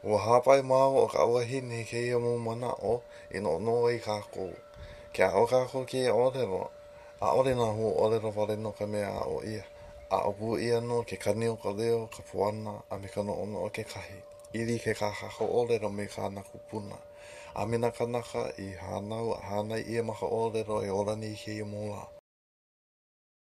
Ua hāpai māua ʻo ka wahine i kēia mau manaʻo i noʻonoʻo ai kākou. Ke aʻo kākou i kēia ʻōlelo, ʻaʻole nā huaʻōlelo wale nō ka mea aʻo ʻia. Aʻo pū ʻia nō ke kani o ka leo, ka puana, a me ka noʻonoʻo kekahi. E like kā kākou ʻōlelo me kā nā kūpuna a me nā kānaka i hānau a hānai ʻia ma ka ʻōlelo e ola nei i kēia mau lā.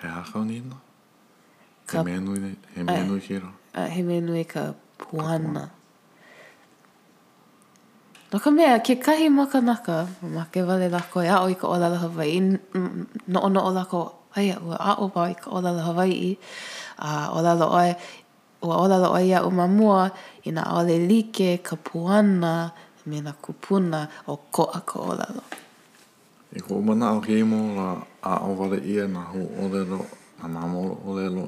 He aha ka nīnau? He mea nui nō, he mea nui kēlā. A he mea nui ka puana. No ka mea, kekahi mau kanaka, mamake wale lākou e aʻo i ka ʻōlelo Hawaiʻi, noʻonoʻo lākou, ʻae, ua aʻo wau i ka ʻōlelo Hawaiʻi, a ʻōlelo ʻoe, Ua ʻōlelo ʻo ia iaʻu ma mua, inā ʻaʻole like ka puana me nā kūpuna, ʻokoʻa ka ʻōlelo. I koʻu manaʻo kēia mau lā, aʻo wale ʻia nā huaʻōlelo, nā māmala ʻōlelo,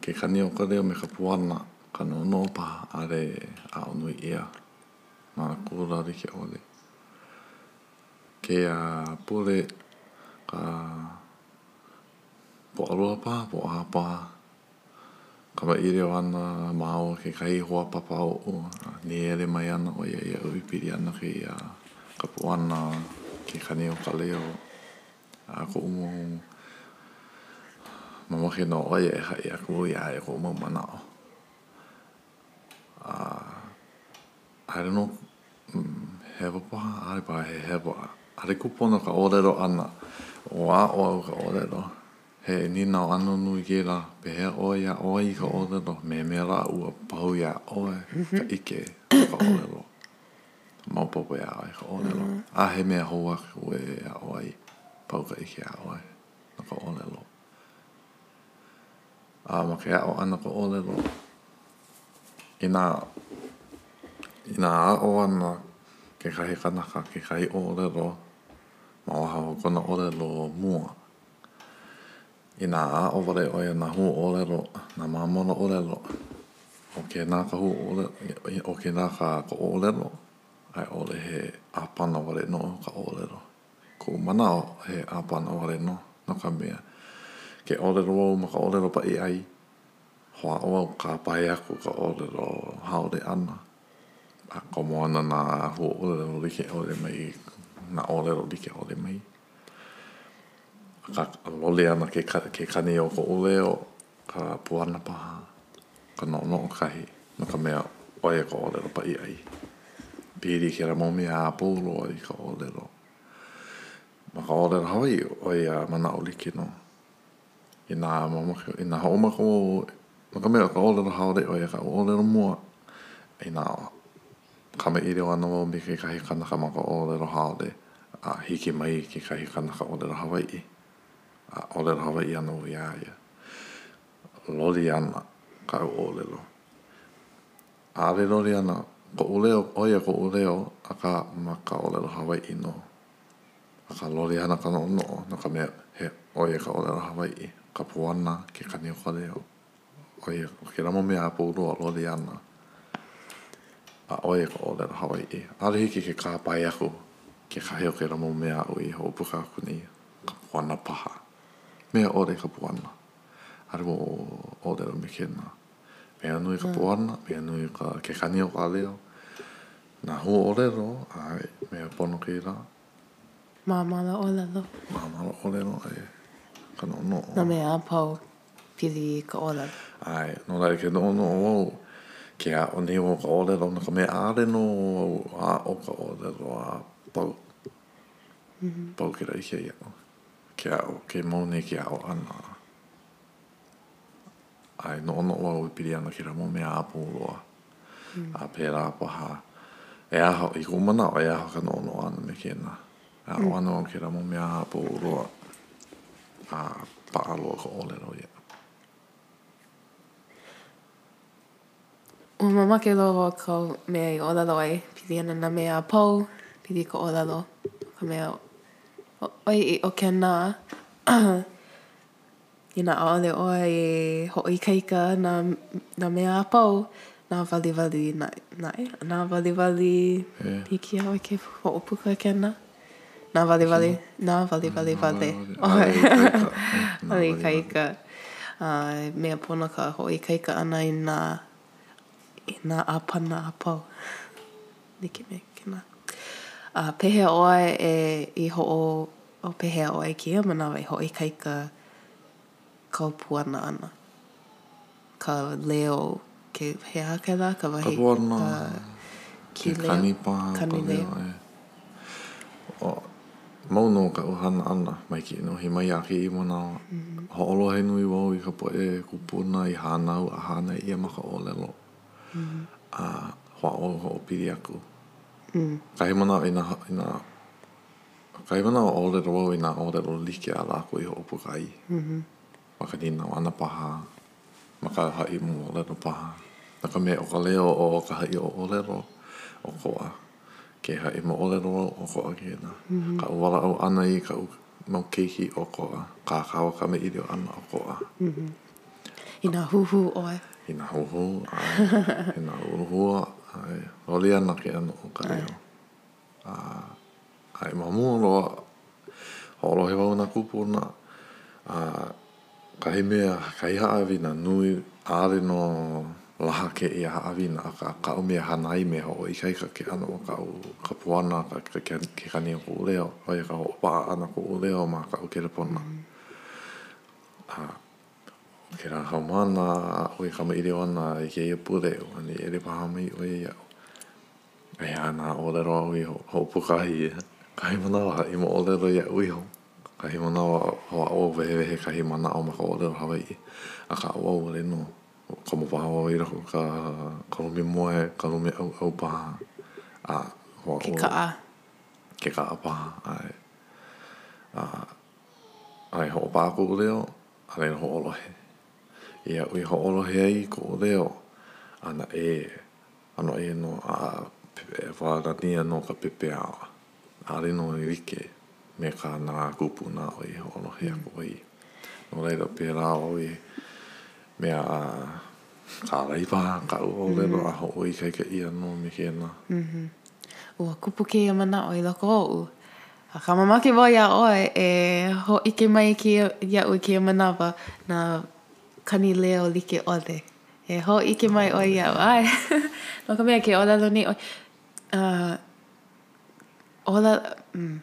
ke kani o ka leo me ka puana, ka noʻonoʻo paha ʻaʻole aʻo nui ʻia ma nā kula like ʻole. Kēia pule ka. Pōʻalua paha, Pōʻahā paha, kamaʻilio ana māua ʻo kekahi hoa papa oʻu a nīele mai ana ʻo ia iaʻu e pili ana kēia ka puana ke kani o ka leo a koʻu mau mamake nō ʻo ia e haʻi aku iā ia koʻu mau manaʻo a I don't know hewa paha ʻaʻole paha he hewa ʻaʻole kūpono ka ʻōlelo ʻana ua aʻo au i ka ʻōlelo he nīnau ʻano nui kēlā pehea ʻoe e aʻo ai i ka ʻōlelo me he mea lā ua pau iā ʻoe ka ʻike o ka ʻōlelo maopopo iā ʻoe ka ʻōlelo ʻaʻohe mea hou aku e aʻo ai pau ka ʻike iā ʻoe no ka ʻōlelo a ma ke aʻo ʻana ka ʻōlelo. Inā inā aʻo ana kekahi kanaka kekahi ʻōlelo ma waho o kona ʻōlelo mua, inā aʻo wale ʻo ia nā huaʻōlelo, nā māmala ʻōlelo, ʻo kēnā ka huaʻō, ʻo kēnā ka ʻōlelo, a i ʻole he ʻāpana wale nō ka ʻōlelo. Koʻu manaʻo, he ʻāpana wale nō, no ka mea, ke ʻōlelo wau ma ka ʻōlelo paʻi ʻai, Hoʻāʻo au kāpae aku ka ʻōlelo haole ʻana a komo ana nā huaʻōlelo like ʻole mai nā ʻōlelo like ʻole mai. Akā, loli ana ke ke kani o koʻu leo, ka puana paha, ka noʻonoʻo kekahi, no ka mea, ʻo ia ka ʻōlelo paʻiʻai. Pili kēlā mau mea a pau loa i ka ʻōlelo. Ma ka ʻōlelo Hawaiʻi, ʻo ia manaʻo like nō. Inā hoʻomaka wau no ka mea, ʻo ka ʻōlelo haole ʻo ia kaʻu ʻōlelo mua, inā kamaʻilio ana wau me kekahi kanaka ma ka ʻōlelo haole a hiki mai kekahi kanaka ʻōlelo Hawaiʻi, a ʻōlelo Hawaiʻi ana wau iā ia, loli ana kaʻu ʻōlelo. ʻAʻole loli ana koʻu leo, ʻo ia koʻu leo, akā ma ka ʻōlelo Hawaiʻi nō. akā loli ana ka noʻonoʻo, no ka mea, he ʻo ia ka ʻōlelo Hawaiʻi, ka puana, ke kani o ka leo. ʻO ia, ʻo kēlā mau mea a pau loa loli ana, a ʻo ia ka ʻōlelo Hawaiʻi. ʻAʻole hiki ke kāpae aku kekahi o kēlā mau mea aʻu i hoʻopuka aku nei, ka puana paha. Mea ʻole ka puana, ʻaʻole wau ʻōlelo me kēnā. Mea nui ka puana, mea nui ka ke kani o ka leo. Nā huaʻōlelo ʻae mea pono kēlā. Māmala ʻōlelo. Māmala ʻōlelo ʻae ka noʻonoʻo. Nā mea a pau pili i ka ʻōlelo. ʻAe, no laila ke noʻonoʻo au ke aʻo nei wau ka ʻōlelo no ka mea ʻaʻole nō au i aʻo ka ʻōlelo a pau. Pau kēlā ʻike iaʻu ke aʻo, ke mau nei ke aʻo ʻana. a e noʻonoʻo au e pili ana kēlā mau mea a pau loa, a pēlā paha. E aho, i koʻu manaʻo, e aho ka noʻonoʻo ʻana me kēnā. E aʻo ana au kēlā mau mea a pau loa, a paʻa loa ka ʻōlelo ia. Ua mamake loa wau kāu mea i ʻōlelo ai, pili ana nā mea a pau, pili ka ʻōlelo, ka mea, ʻoi ʻo kēnā, Inā ʻaʻole ʻoe e hoʻoikaika ana nā mea a pau, nāwaliwali ana, nāwaliwali hiki iaʻu ke hoʻopuka kēnā. Nāwaliwali, nāwaliwali wale. Hoʻoikaika. Mea pono ka hoʻoikaika ʻana i nā i nā ʻāpana a pau. Like me kēnā. A pehea ʻoe e i hoʻo ʻŌ pehea ʻoe i kēia manawa e hoʻoikaika kāu puana ʻana? Ka leo, ke, he aha kēlā ka wahi? Ka puana, ke kani paha ka leo e. ʻO, mau nō kaʻu hana ʻana, mai kinohi mai a kēia manawa, hoʻolohe nui wau i ka poʻe kupuna i hānau a hānai ʻia ma ka ʻōlelo, a hoʻāʻo au hoʻopili aku. Kahi manawa inā, inā. ʻO kahi manawa, ʻōlelo au i nā ʻōlelo like a lākou i hoʻopuka ai ma ka nīnau ʻana paha, ma ka haʻi moʻolelo paha, no ka mea, ʻo ka leo o ka haʻi ʻōlelo, ʻokoʻa ke haʻi moʻolelo au, ʻokoʻa kēnā kaʻu walaʻau ʻana i kaʻu mau keiki, ʻokoʻa kā kāua kamaʻilio ʻana, ʻokoʻa. Inā huhū ʻoe. Inā huhū, ʻae. Inā uluhua, ʻae. Loli ana ke ʻano o ka leo. ʻAe, ma mua loa, hoʻolohe wau nā kūpuna, a kahi mea, kahi haʻawina nui, ʻaʻole nō laha kēia haʻawina, akā kaʻu mea hana i mea hoʻoikaika ke ʻano o kaʻu ka puana a me ke kani o koʻu leo, ʻo ia ka hoʻopaʻa ʻana o koʻu leo ma kaʻu kelepona. A ʻo kēlā haumana aʻu e kamaʻilio ana i kēia pule, ua nīele paha mai ʻo ia iaʻu. Eia ana a ʻōlelo au iho, hoʻopuka ʻia. Kahi manawa, haʻi moʻolelo iaʻu iho. Kahi manawa, hoʻāʻo wehewehe kahi manaʻo ma ka ʻōlelo Hawaiʻi, akā ʻo au wale nō. Ua komo paha wau i loko o ka ka lumi moe, ka lumi ʻauʻau paha, a hoʻāʻo. Ke kaʻa. Ke kaʻa paha, ʻae. A, a e hoʻopaʻa koʻu leo, a laila hoʻolohe. I aʻu i hoʻolohe ai i koʻu leo, ʻano ʻē. ʻAno ʻē nō a walania nō ka pepeiao, ʻaʻole nō e like me kā nā kūpuna aʻu i hoʻolohe aku ai. No laila, pēlā au i mea a kālai wau kaʻu ʻōlelo a hoʻoikaika ʻia nō me kēnā. Ua kupu kēia manaʻo i loko oʻu, akā mamake wau iā ʻoe e hōʻike mai iaʻu i kēia manawa, nā kani leo like ʻole. E hōʻike mai ʻoe iaʻu, ʻae, no ka mea, ke ʻōlelo nei ʻoe, uh, ola, mm,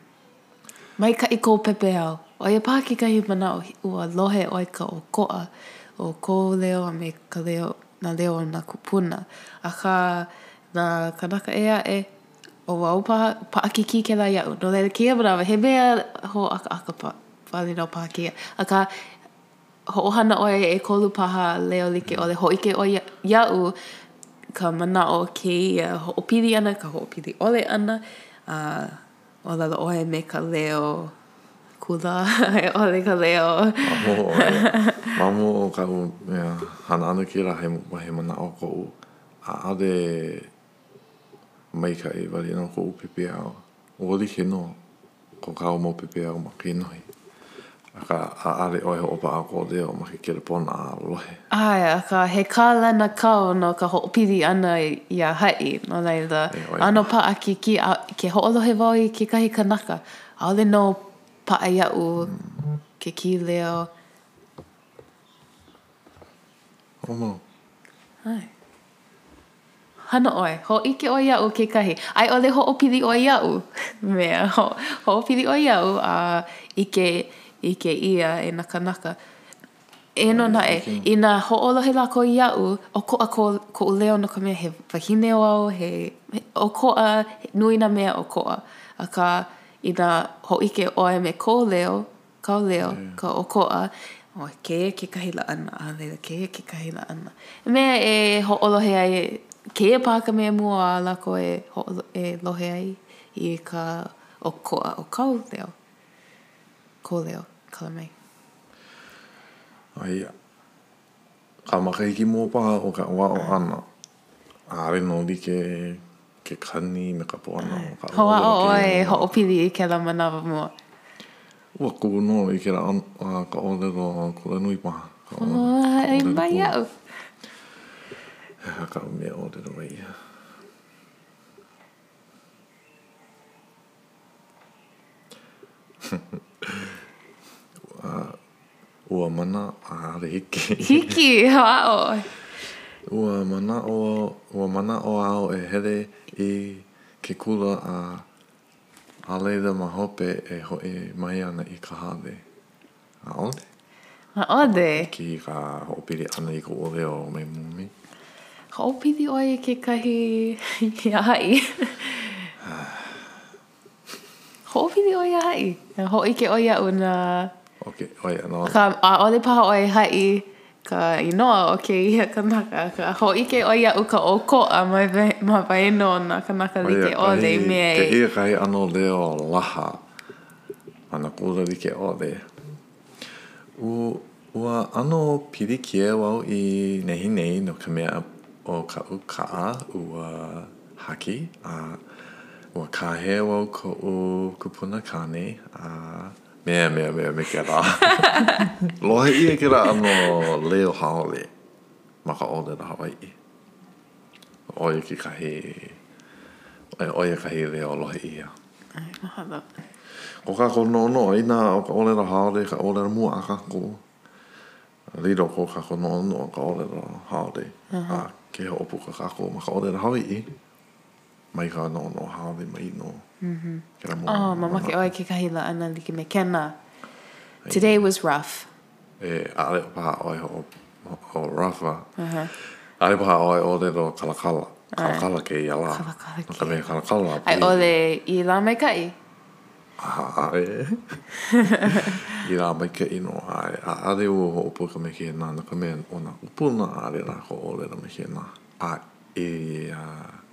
maikaʻi kou pepeiao. ʻO ia paha kekahi manaʻo, ua lohe ʻoe ka ʻokoʻa o kou leo a me ka leo, nā leo o nā kūpuna. Akā, nā kānaka ʻē aʻe, ʻo wau paha, paʻakikī kēlā iaʻu. No laila, kēia manawa, he mea hōʻakaʻaka wale nō paha kēia. Akā. hoʻohana ʻoe ʻekolu paha leo like ʻole, hōʻike ʻoe iaʻu ka manaʻo o kēia hoʻopili ʻana, ka hoʻopili ʻole ʻana, a ʻōlelo ʻoe me ka leo kula a i ʻole ka leo. Ma mua o kaʻu mea hana ʻana kēlā he manaʻo koʻu, ʻaʻole. maikaʻi wale nō koʻu pepeiao. Ua like nō ko kāua mau pepeiao ma kinohi, akā, ʻaʻale ʻoe hoʻopaʻa kou leo ma ke kelepona a lohe. ʻAe, akā, he kālena kāu no ka hoʻopili ʻana iā haʻi, no laila, ʻano paʻakikī, a ke hoʻolohe wau i kekahi kanaka, ʻaʻole nō paʻa iaʻu ke kī leo. Hoʻomau. ʻAe. Hana ʻoe, hōʻike ʻoe iaʻu kekahi, a i ʻole hoʻopili ʻoe iaʻu. Mea, hoʻopili ʻoe iaʻu a ʻike, ʻike ʻia e nā kānaka. Eia nō naʻe, inā hoʻolohe lākou iaʻu, ʻokoʻa koʻu leo no ka mea, he wahine wau, he ʻokoʻa, nui nā mea ʻokoʻa. Akā, inā hōʻike ʻoe me kou leo, Kou leo, ka ʻokoʻa, ʻo kēia kekahi laʻana, a laila kēia kekahi laʻana. He mea e hoʻolohe ai, kēia paha ka mea mua a lākou e hoʻolohe e lohe ai i ka ʻokoʻa o ka leo. Kou leo, kala mai. ʻO ia. Ka makahiki mua paha o kaʻu aʻo ʻana, ʻaʻole nō like ke kani me ka puana. Hoʻāʻo ʻoe, hoʻopili i kēlā manawa mua. Ua kū nō i kēlā ka ʻōlelo kulanui paha. Oi mai iaʻu. He aha kaʻu mea e ʻōlelo ai? Ua manaʻo au e hele i ke kula a laila ma hope e hoʻi mai ana i ka hale. ʻAʻole. ʻAʻole. Paʻakikī ka hoʻopili ʻana i koʻu leo ma mua. Hoʻopili ʻoe i kekahi iā haʻi. Hoʻopili ʻoe iā haʻi. Hōʻike ʻoe iaʻu na. ʻOke ʻoe iā Nona. Ka ʻaʻole paha ʻoe haʻi ka inoa o kēia kanaka, akā, hōʻike ʻoe iaʻu ka ʻokoʻa ma waena o nā kānaka like ʻole i mea e. Kēia kahi ʻano leo laha. Ma nā kula like ʻole, ua ʻano pilikia wau i nehinei no ka mea, ʻo kaʻu kaʻa ua haki, a ua kāhea wau koʻu kupuna kāne, a mea, mea, mea me kēlā. Lohe ʻia kēlā ʻano leo haole ma ka ʻōlelo Hawaiʻi. ʻAe kekahi, ʻo ia kahi leo lohe ʻia. Ko kākou noʻonoʻo, inā ʻo ka ʻōlelo haole ka ʻōlelo mua a kākou, lilo ko kākou noʻonoʻo ka ʻōlelo haole a ke hoʻopuka kākou ma ka ʻōlelo Hawaiʻi mai ka noʻonoʻo haole mai nō kēlā mau manaʻo. Mamake ʻoe kekahi laʻana like me kēnā. Today was rough. E, ʻaʻole paha ʻoe ʻō, rough. ʻAʻole paha ʻoe ʻōlelo kalakala. Kalakala kēia lā. Kalakala kēia. No ka mea, kalakala pū. A i ʻole i lā maikaʻi? ʻAe. I lā maikaʻi nō, ʻae. ʻAʻole au hoʻopuka me kēnā no ka mea, ʻo nā kūpuna ʻaʻole lākou ʻōlelo me kēnā. ʻAe.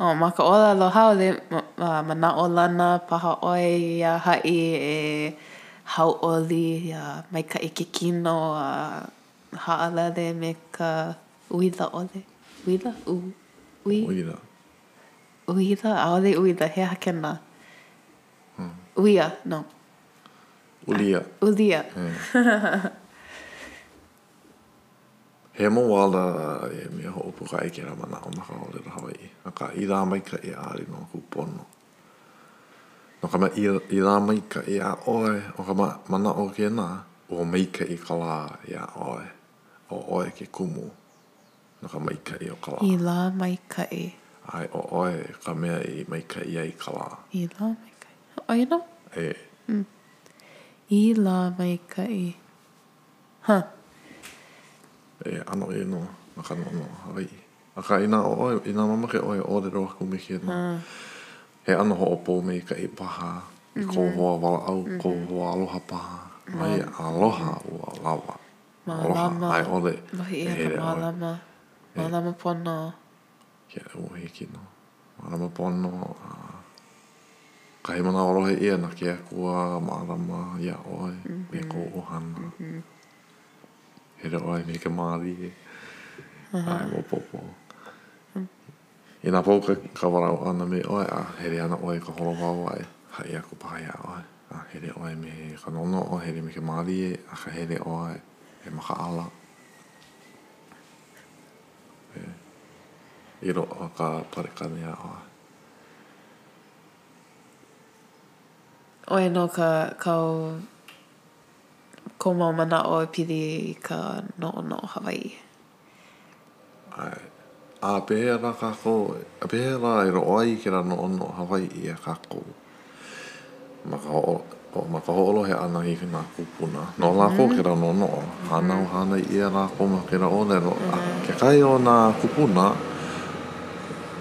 Ma ka ʻōlelo haole, ma manaʻolana paha ʻoe iā haʻi e hauʻoli, a maikaʻi ke kino a haʻalele me ka uila ʻole. Uila? Ui? Uila. Uila? ʻAʻole uila, he aha kēnā? Uia, no. Ulia. Ulia. He mau ala e mea hoʻopuka ai kēlā manaʻo ma ka ʻōlelo Hawaiʻi, akā, i lā maikaʻi ʻaʻole nō kūpono. No ka mea, i lā maikaʻi iā ʻoe, ʻo ka manaʻo kēnā, ua maikaʻi ka lā iā ʻoe, ʻo ʻoe ke kumu no ka maikaʻi o ka lā. I lā maikaʻi. ʻAe, ʻo ʻoe ka mea i maikaʻi ai ka lā. I lā maikaʻi. ʻO ia nō? ʻAe. I lā maikaʻi. Huh. He ʻano ʻē nō ma ka noʻonoʻo Hawaiʻi. Akā, inā ʻo ʻoe, inā mamake ʻoe e ʻōlelo aku me kēnā, he ʻano hoʻopōmaikaʻi paha i kou hoa walaʻau, kou hoa aloha paha. ʻAe aloha ua lawa. Mālama, a i ʻole e mālama, mālama pono. I ke ola kino mālama pono. A kahi manawa lohe ʻia na ke Akua mālama iā ʻoe me kou ʻohana. Hele ʻoe me ka mālie. ʻAe maopopo. Inā pau ka walaʻau ʻana me ʻoe a hele ana ʻoe i ka holo wāwae haʻi aku paha iā ʻoe. A hele ʻoe me ka noʻonoʻo hele me ka mālie, akahele ʻoe e makaʻala. i loaʻa ka palekana iā ʻoe. ʻO ia nō kā kākou mau manaʻo e pili i ka noʻonoʻo Hawaiʻi. A pehea lā kākou, a pehea lā e loaʻa ai kēlā noʻonoʻo Hawaiʻi iā kākou? Ma ka hoʻolohe ʻana i nā kūpuna no lākou kēlā noʻonoʻo, hānau hānai ʻia lākou ma kēlā ʻōlelo. A kekahi o nā kūpuna,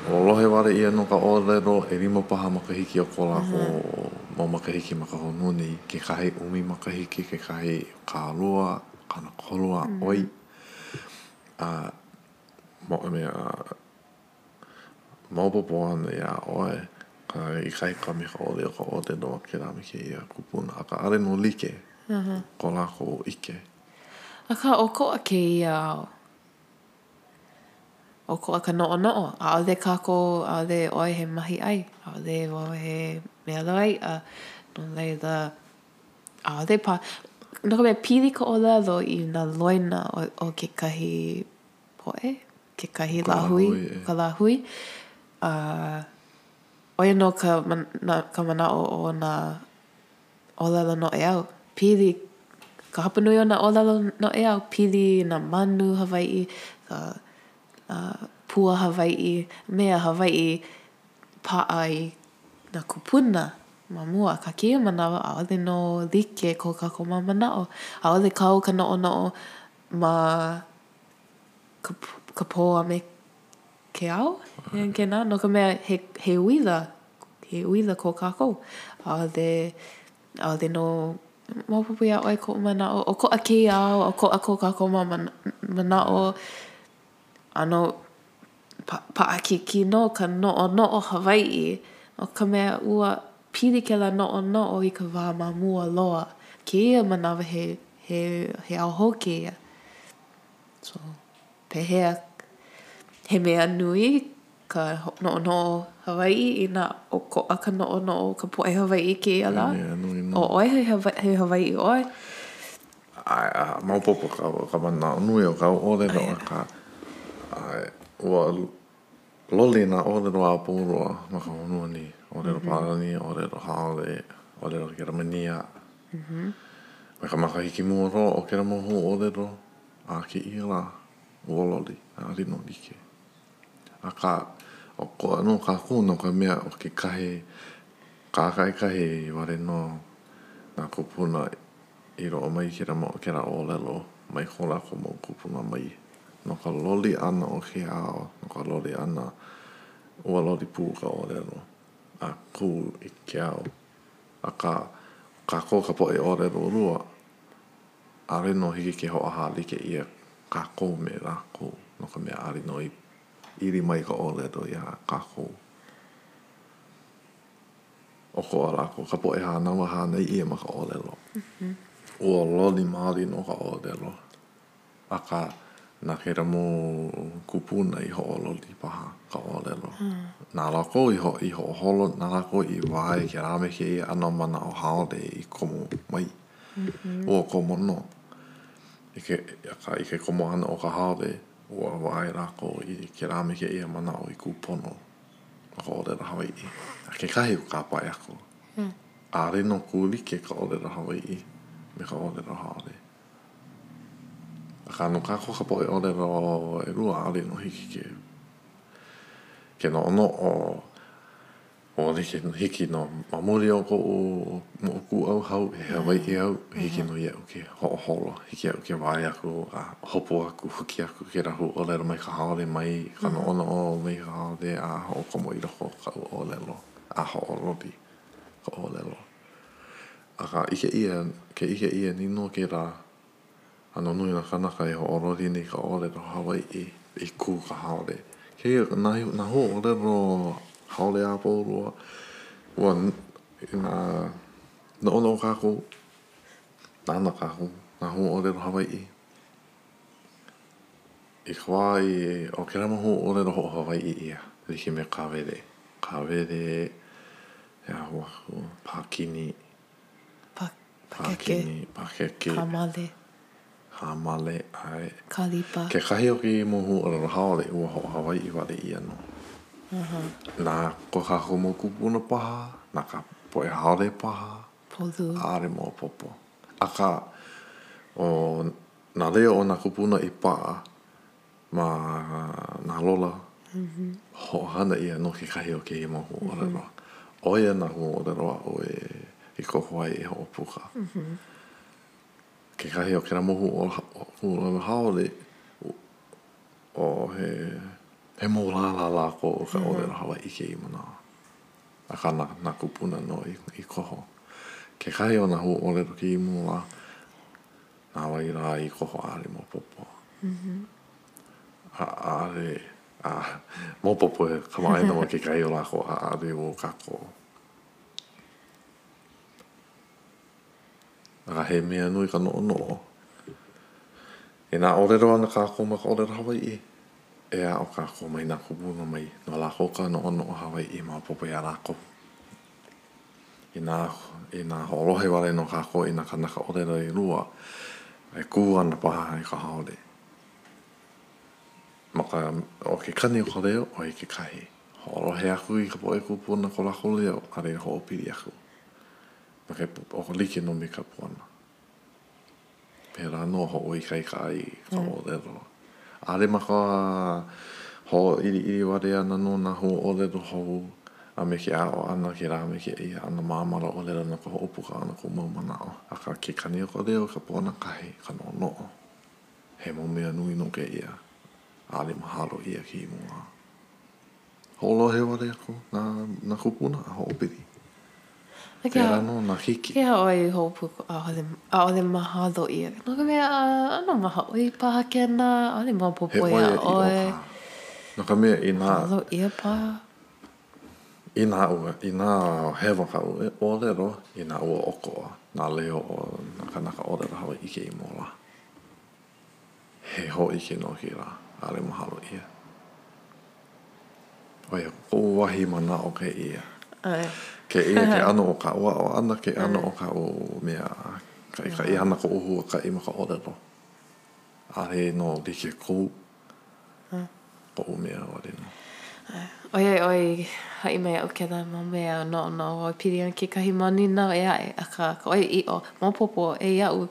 ua lohe wale ʻia nō ka ʻōlelo ʻelima paha makahiki o ko lākou mau makahiki ma ka honua. Kekahi ʻumi makahiki, kekahi iwakālua, kanakolu a ʻoi. A ma o ia mea. Maopopo ana iā ʻoe ka ikaika me ka ʻole o ka ʻōlelo o kēlā me kēia kupuna, akā ʻaʻole nō like ko lākou ʻike. Akā, ʻokoʻa kēia ao. ʻOkoʻa ka noʻonoʻo, ʻaʻole kākou, ʻaʻole ʻoe he mahiʻai, ʻaʻole wau he mea lawaiʻa, no laila, ʻaʻole pā. No ka mea, pili ka ʻōlelo i nā loina o kekahi poʻe. kekahi lāhui, ʻo ka lāhui, a ʻo ia nō ka manaʻo o nā ʻōlelo noʻeau. Pili ka hapanui o nā ʻōlelo noʻeau, pili nā manu Hawaiʻi, ka pua Hawaiʻi, mea Hawaiʻi paʻa i nā kūpuna ma mua. Akā kēia manawa, ʻaʻole nō like ko kākou mau manaʻo. ʻAʻole kau ka noʻonoʻo ma. ka pō a me ke ao, kēnā, no ka mea, he uila, he uila ko kākou. ʻAʻole, ʻaʻole nō. Maopopo iā ʻoe koʻu manaʻo, ʻokoʻa kēia ao, ʻokoʻa ko kākou mau manaʻo, ʻano. paʻakikī nō ka noʻonoʻo Hawaiʻi, no ka mea, ua pili kēlā noʻonoʻo i ka wā ma mua loa. Kēia manawa, he, he, he ao hou kēia. So, pehea, he mea nui ka noʻonoʻo Hawaiʻi inā ʻokoʻa ka noʻonoʻo o ka poʻe Hawaiʻi i kēia lā. He mea nui nō. ʻO ʻoe he Hawaiʻi ʻoe. ʻAe, maopopo ka manaʻo nui o kāu ʻōlelo akā, ʻae, ua loli nā ʻōlelo a pau loa ma ka honua nei, ʻōlelo Pālani, ʻōlelo Haole, ʻōlelo Kelemania, mai ka makahiki mua loa o kēlā mau ʻōlelo a kēia lā, ua loli, ʻaʻole nō like. Akā, ʻokoʻa nō kākou no ka mea, ʻo kekahi kākaʻikahi wale nō nā kūpuna i loaʻa mai kēlā mau o kēlā ʻōlelo mai ko lākou mau kūpuna mai no ka loli ʻana o ke ao, no ka loli ʻana, ua loli pū ka ʻōlelo a kū i ke ao. Akā, ʻo kākou ka poʻe ʻōlelo ʻelua, ʻaʻole nō hiki ke hoʻohālike ʻia kākou me lākou, no ka mea, ʻaʻole nō i ili mai ka ʻōlelo iā kākou. ʻokoʻa lākou ka poʻe hānau a hānai ʻia ma ka ʻōlelo. Ua loli maoli nō ka ʻōlelo, akā, na kēlā mau kūpuna i hoʻololi paha ka ʻōlelo. Na lākou i hoʻoholo, na lākou i wae kēlā me kēia ʻano manaʻo haole i komo mai. Ua komo nō. Akā, i ke komo ʻana o ka haole, ua wae lākou i kēlā me kēia manaʻo i kūpono. o ka ʻōlelo Hawaiʻi. A kekahi o ka pae aku, ʻaʻole nō kūlike ka ʻōlelo Hawaiʻi me ka ʻōlelo haole. Akā, no kākou ka poʻe ʻōlelo ʻelua, ʻaʻole nō hiki ke ke noʻonoʻo ua hiki hiki nō ma muli o koʻu moʻokūʻauhau he Hawaiʻi au, hiki nō iaʻu. ke hoʻoholo, hiki iaʻu ke wae aku a hopu aku, huki aku kēlā huaʻōlelo mai ka haole, mai ka noʻonoʻo, mai ka haole, a hoʻokomo i loko o kaʻu ʻōlelo, a hoʻololi ka ʻōlelo. Akā, ʻike ʻia, ke ʻike ʻia nei nō kēlā, ʻano nui nā kānaka e hoʻololi nei ka ʻōlelo Hawaiʻi i kū ka haole. Kēia nā huaʻōlelo haole a pau loa, ua inā noʻonoʻo kākou, Nānā kākou nā huaʻōlelo Hawaiʻi. I ka wā i, ʻo kēlā mau huaʻōlelo hoʻohawaiʻi ʻia, like me kāwele, kāwele, he aha aku, pākini, Pā, pākeke. pākini, pākeke, Hāmale. hāmale, ʻae. Kalipa. Kekahi o kēia mau huaʻōlelo haole, ua hoʻohawaiʻi wale ʻia nō. Na ko kākou mau kūpuna paha, na ka poʻe haole paha, polu. ʻAʻole maopopo. Akā, ʻo nā leo o nā kupuna i paʻa ma nā lola, hoʻohana ʻia nō kekahi o kēia mau huaʻōlelo. ʻO ia nā huaʻōlelo aʻu i koho ai e hoʻopuka. Kekahi o kēlā mau huaʻōlelo haole, he mau lālā lākou o ka ʻōlelo Hawaiʻi i kēia manawa. Akā, na nā kūpuna nō i koho. Kekahi o nā huaʻōlelo kēia mau lā na wai lā i koho ʻaʻole maopopo. ʻAʻole a maopopo e kamaʻāina wau kekahi o lākou a ʻaʻole wau kākoʻo. Akā, he mea nui ka noʻonoʻo inā ʻōlelo ana kākou ma ka ʻōlelo Hawaiʻi. E aʻo kākou mai nā kūpuna mai no lākou ka noʻonoʻo Hawaiʻi maopopo iā lākou. Inā inā hoʻolohe wale nō kākou i nā kānaka ʻōlelo ʻelua, e kū ana paha i ka haole. Ma ka ʻo ke kani o ka leo, ʻo ia kekahi, hoʻolohe aku i ka poʻe kūpuna ko lākou leo a laila hoʻopili aku. Ma ke ʻo like nō me ka puana. Pēlā nō hoʻoikaika ai ka ʻōlelo. ʻAʻole ma ka hōʻiliʻili wale ʻana nō nā huaʻōlelo hou a me ke aʻo ʻana kēlā me kēia ʻano māmala ʻōlelo no ka hoʻopuka ʻana o kou mau manaʻo. Akā, ke kani o ka leo, ka puana kahi, ka noʻonoʻo, he mau mea nui nō kēia, ʻaʻole mahalo ʻia kēia mau lā. Hoʻolohe wale aku nō nā kūpuna a hoʻopili. Pēlā nō nā keiki. Ke aha ʻoe i hopu ʻaʻole ʻaʻole mahalo ʻia? No ka mea, ʻano mahaʻoi paha kēnā, ʻaʻole maopopo iā ʻoe. He ʻoiaʻiʻo kā. No ka mea, inā. Mahalo ʻia paha. Inā ua, inā hewa kaʻu ʻōlelo, inā ua ʻokoʻa nā leo o nā kānaka ʻōlelo Hawaiʻi i kēia mau lā. He hōʻike nō kēlā, ʻaʻole mahalo ʻia. ʻO ia koʻu wahi manaʻo kēia. Kēia ke ʻano o kaʻu aʻo ʻana, ke ʻano o kaʻu mea kaʻikaʻi ʻana, koʻu huakaʻi ma ka ʻōlelo. ʻAʻole nō like kou koʻu mea wale nō. ʻOiai ʻoe i haʻi mai iaʻu kēlā mau mea noʻonoʻo au pili ana kekahi mau nīnau ʻē aʻe, akā, ka ʻoiaʻiʻo, maopopo ʻē iaʻu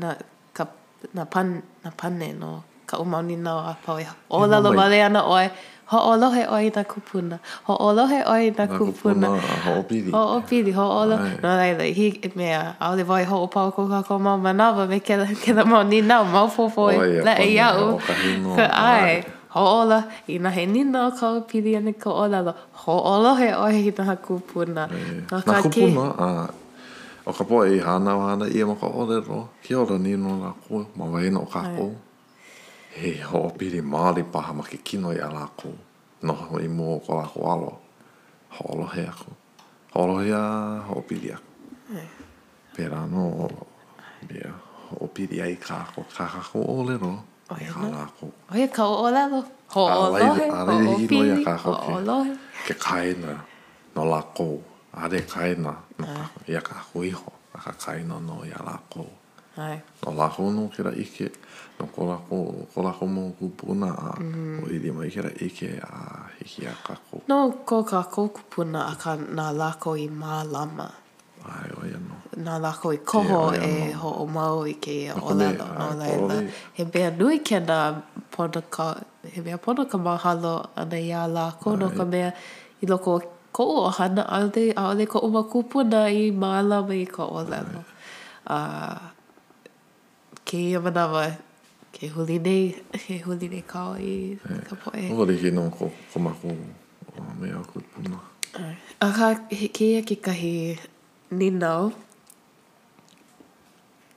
nā. ka, nā pa, nā pane no kaʻu mau nīnau a pau e ʻōlelo wale ana ʻoe, hoʻolohe ʻoe i nā kūpuna, hoʻolohe ʻoe i nā kūpuna, hoʻopili, hoʻopili, hoʻolo, no laila, he mea, ʻaʻole wau e hoʻopau ko kākou mau manawa me kēlā, kēlā mau nīnau, maopopo leʻa iaʻu, ka ʻae, hoʻolo, inā he nīnau kāu pili ana i ka ʻōlelo, hoʻolohe ʻoe i nā kūpuna, no ka ke. ʻO ka poʻe i hānau hānai ʻia ma ka ʻōlelo ke ola nei nō lākou ma waena o kākou, he hoʻopili maoli paha ma ke kino iā lākou noho i mua o ko lākou alo hoʻolohe aku, hoʻolohe a hoʻopili aku. Pēlā nō e hoʻopili ai kākou kā kākou ʻōlelo. iā lākou. ʻO ia ka ʻōlelo, hoʻolohe, hoʻopili, hoʻolohe. Ke kaena no lākou, ʻaʻole kaena nō iā kākou iho, akā kaena nō iā lākou. No lākou nō kēlā ʻike, no ko lākou mau kūpuna a hoʻoili mai kēlā ʻike a hiki iā kākou. No ko kākou kūpuna, akā na lākou i mālama. ʻAe, ʻo ia nō. Na lākou i koho e hoʻomau i kēia ʻōlelo, no laila, he mea nui kēnā pono ka, he mea pono ka mahalo ʻana iā lākou, no ka mea, i loko o koʻu ʻohana, ʻaʻole, ʻaʻole koʻu mau kūpuna i mālama i ka ʻōlelo. A. kēia manawa ke huli nei, ke huli nei kāua i ka poʻe. Ua like nō ko mākou me nā kūpuna. Akā, he kēia kekahi nīnau,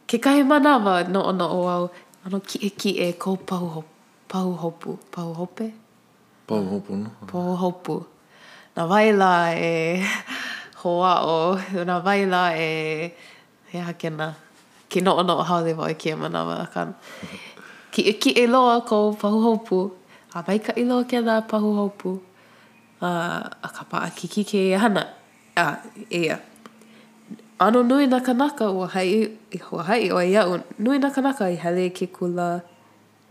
kekahi manawa noʻonoʻo au, ʻano kiʻekiʻe kou pahuhopu, pahuhopu, pahuhope? Pahuhopu nō. Pahuhopu. Na wai lā e hoʻāʻo, na wai lā e. He aha kēnā? Ke noʻonoʻo haole wau i kēia manawa, akā, kiʻekiʻe loa kou pahuhopu, a maikaʻi loa kēlā pahuhopu, a akā paʻakikī kēia hana. A, eia, ʻano nui nā kānaka, ua haʻi, ua haʻi ʻoe iaʻu, nui nā kānaka i hele i ke kula.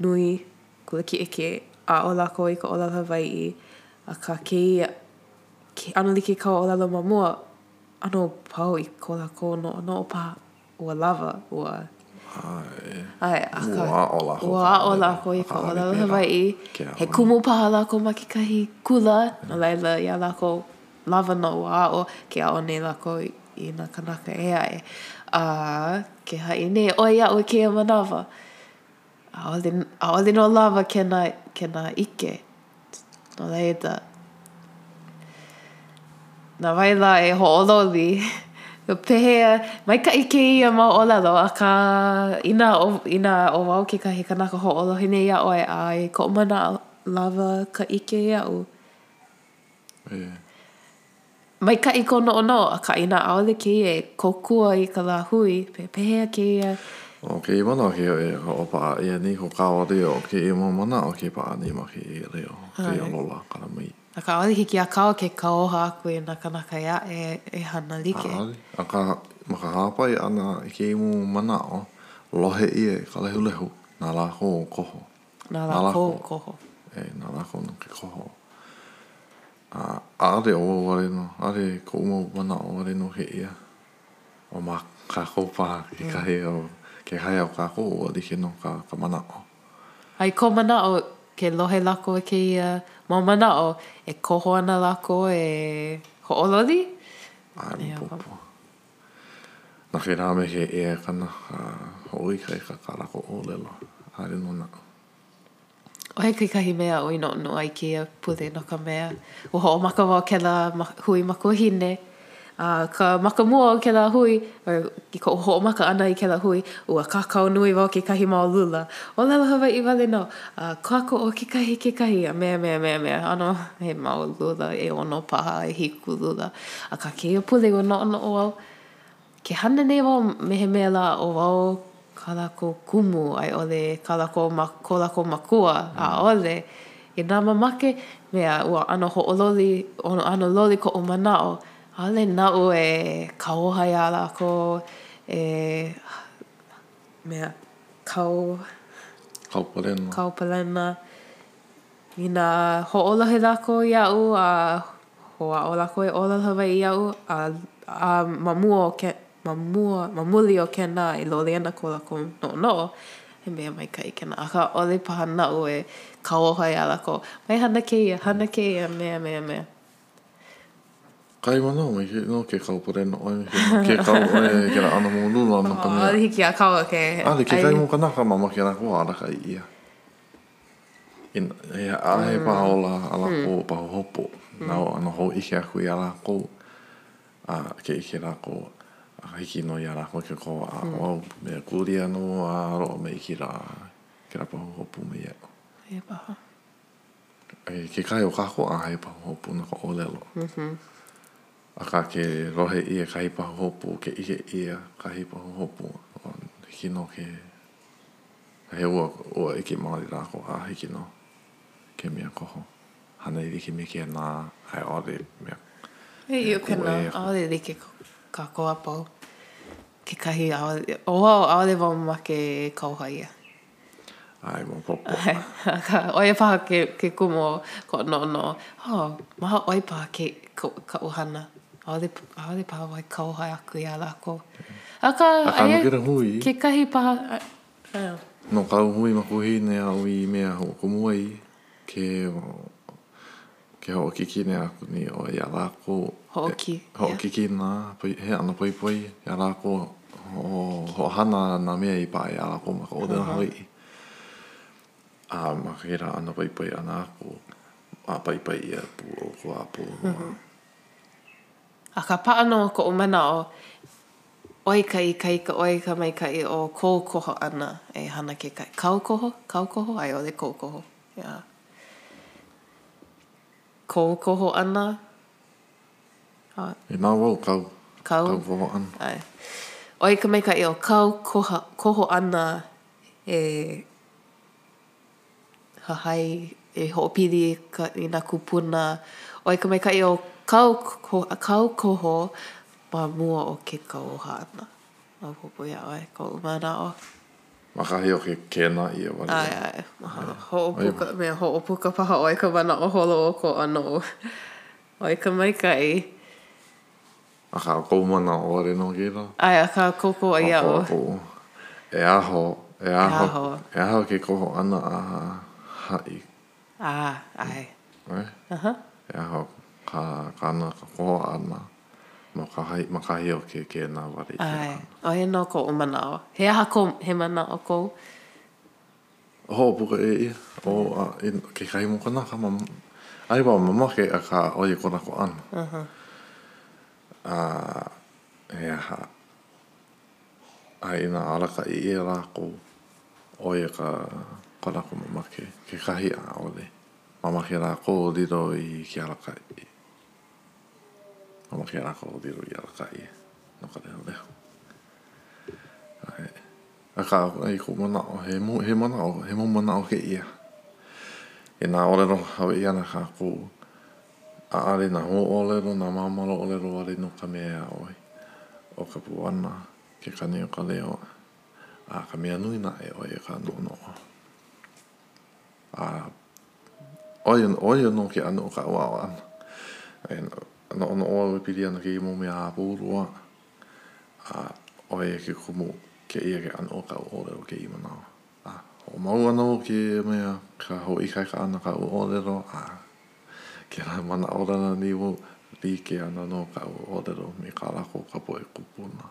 nui, kula kiʻekiʻe a aʻo lākou i ka ʻōlelo Hawaiʻi, akā kēia ke ʻano like kāu ʻōlelo ma mua ʻano pau i ko lākou noʻonoʻo paha, ua lawa, ua ʻae, ʻae, akā ua aʻo lākou, ua aʻo lākou i ka ʻōlelo Hawaiʻi, he kumu paha lākou ma kekahi kula, no laila iā lākou lawa nō ua aʻo ke aʻo nei lākou i nā kānaka ʻē aʻe a ke haʻi nei, ʻoe iaʻu i kēia manawa. ʻAʻole nō lawa kēnā ʻike, no laila, na wai lā e hoʻololi, pehea, maikaʻi kēia mau ʻōlelo, akā, inā ʻo wau kekahi kanaka hoʻolohe nei iā ʻoe a i koʻu manaʻo lawa ka ʻike iaʻu. Maikaʻi kou noʻonoʻo, akā inā ʻaʻole kēia e kōkua i ka lāhui, pehea kēia? ʻO kēia manaʻo kēia e hoʻopaʻa ʻia nei ko kāua leo, kēia mau manaʻo ke paʻa nei ma kēia leo, kēia lola, kala mai. Akā ʻaʻole hiki iā kāua ke kauoha aku i nā kānaka ʻē aʻe e hana like. ʻAʻole. Akā, ma ka hāpai ʻana i kēia mau manaʻo, lohe ʻia e ka lehulehu na lākou e koho. Na lākou e koho. E, na lākou nō ke koho. A, ʻaʻole ʻo wau wale nō, ʻaʻole koʻu mau manaʻo wale nō kēia. ʻO ma kākou paha kekahi o, kekahi o kākou, ua like nō ka, ka manaʻo. A i kou manaʻo, ke lohe lākou i kēia mau manaʻo, e koho ana lākou e hoʻololi? ʻAʻe maopopo. Na kēlā me kēia kanaka, hoʻoikaika kā lākou ʻōlelo, ʻaʻole nō naʻu. ʻO ia kekahi mea aʻu i noʻonoʻo ai kēia pule no ka mea, ua hoʻomaka wau kēlā hui makuahine, a ka makamua o kēlā hui, or i koʻu hoʻomaka ʻana i kēlā hui, ua kākau nui wau kekahi mau lula, ʻōlelo Hawaiʻi wale nō, a kākoʻo kekahi kekahi, a mea mea mea mea, ʻano he mau lula ʻeono paha, ʻehiku lula. Akā kēia pule ua noʻonoʻo au ke hana nei wau me he mea lā ʻo wau kā lākou kumu a i ʻole kā lākou ma ko lākou makua, ʻaʻole. Inā mamake mea ua ʻano hoʻololi, ua ʻano loli koʻu manaʻo, ʻaʻole naʻu e kauoha iā lākou e mea kau. Kaupalena. Kaupalena. Inā hoʻolohe lākou iaʻu a hoʻāʻo lākou e ʻōlelo Hawaiʻi iaʻu, a ma mua o ke, ma mua, ma muli o kēnā e loli ana ko lākou noʻonoʻo, he mea maikaʻi kēnā, akā ʻaʻole paha naʻu e kauoha iā lākou, mai hana kēia, hana kēia mea, mea, mea. Kekahi manawa, mai hiki nō ke kaupalena ʻoe, hiki nō ke kau ʻoe i kēlā ʻano mau lula no ka mea. ʻAʻole hiki iā kāua ke. ʻAʻole kekahi mau kanaka mamake lākou e alakaʻi ʻia. He ʻaʻohe paha o lā a lākou pahuhopu, inā ua ʻano hōʻike aku iā lākou a ke ʻike lākou a hiki nō iā lākou ke kō a ʻaoʻao mea kūlia nō a loaʻa mai kēlā kēlā pahuhopu me iaʻu. Eia paha. E kekahi o kākou ʻaʻohe pahuhopu no ka ʻōlelo. Akā ke lohe ʻia kahi pahuhopu, ke ʻike ʻia kahi pahuhopu, hiki nō ke. He ua ua ʻike maoli lākou a hiki nō ke mea koho. Hana i like me kēnā a i ʻole mea ʻĒ ʻo kēnā ʻaʻole like kākou a pau. Kekahi ʻaʻole, ʻo wau ʻaʻole wau mamake e kauoha ʻia. ʻAe maopopo. ʻAe, akā, ʻo ia paha ke kumu o koʻu noʻonoʻo, oh, mahaʻoi paha ke, kaʻu hana. ʻAʻole paha wau e kauoha aku iā lākou. Akā, aia kekahi paha ʻo. No kāu hui makuahine āu i mea hoʻokumu ai ke hoʻokikina aku nei ʻoe iā lākou e hoʻokikina he ʻano paipai iā lākou hoʻohana nā mea i paʻa iā lākou ma ka ʻōlelo Hawaiʻi a ma kēlā ʻano paipai ʻana aku a paipai ʻia pū ʻoukou a pau loa. Akā paʻa nō koʻu manaʻo, ʻoi ka ikaika, ʻoi ka maikaʻi o kou koho ʻana e hana kekahi. Kāu koho, kāu koho a i ʻole kou koho. Yeah, kou koho ʻana. Inā wau kāu, kāu koho ʻana. ʻOi ka maikaʻi o kāu koho ʻana e. hahai e hoʻopili i nā kūpuna ʻoi ka maikaʻi o kāu koho ma mua o ke kauoha ʻana. Maopopo iā ʻoe koʻu manaʻo. Ma kahi o ke kēnā ʻia wale. ʻAe, ʻae. Mahalo. Mea hoʻopuka paha ʻoe ka manaʻo holoʻokoʻa noʻu. ʻOi ka maikaʻi. Akā koʻu manaʻo wale nō kēlā. ʻAe, a kākoʻo au iā ʻoe. E aho, e aho, e aho ke koho ʻana a haʻi. A, ʻae. ʻAe? Uh-huh. E aho kā kānaka koho ʻana no ka haʻi ma kahi o ke kēnā wale ʻia ʻana. ʻAe, ʻo ia nō koʻu manaʻo. He aha kou, he manaʻo kou? Hoʻopuka ʻē ʻia ʻo a i kekahi mau kānaka ma ʻAiwa a mamake, akā ʻo ia ko lākou ʻano. A he aha, a inā alakaʻi ʻia lākou, ʻo ia ka ko lākou mamake, kekahi ʻaʻole. Mamake lākou e lilo i ke alakaʻi. Mamake lākou e lilo i alakaʻi no ka lehulehu. Akā, i koʻu manaʻo, he mau, he manaʻo, he mau manaʻo kēia. Inā ʻōlelo Hawaiʻi ana kākou, ʻaʻole nā huaʻōlelo, nā māmalaʻōlelo wale nō ka mea e aʻo ai. ʻO ka puana, ke kani o ka leo, a ka mea nui naʻe, ʻo ia ka noʻonoʻo. A ʻo ia, ʻo ia nō ke ʻano o kaʻu aʻo ʻana. E noʻonoʻo au e pili ana kēia mau mea a pau loa. A ʻo ia ke kumu kēia ke ʻano o kaʻu ʻōlelo kēia manawa. A hoʻomau ana au kēia mea ka hoʻoikaika ʻana o kaʻu ʻōlelo a kēlā manaʻolana nei au like ana nō kaʻu ʻōlelo me kā lākou ka poʻe kūpuna.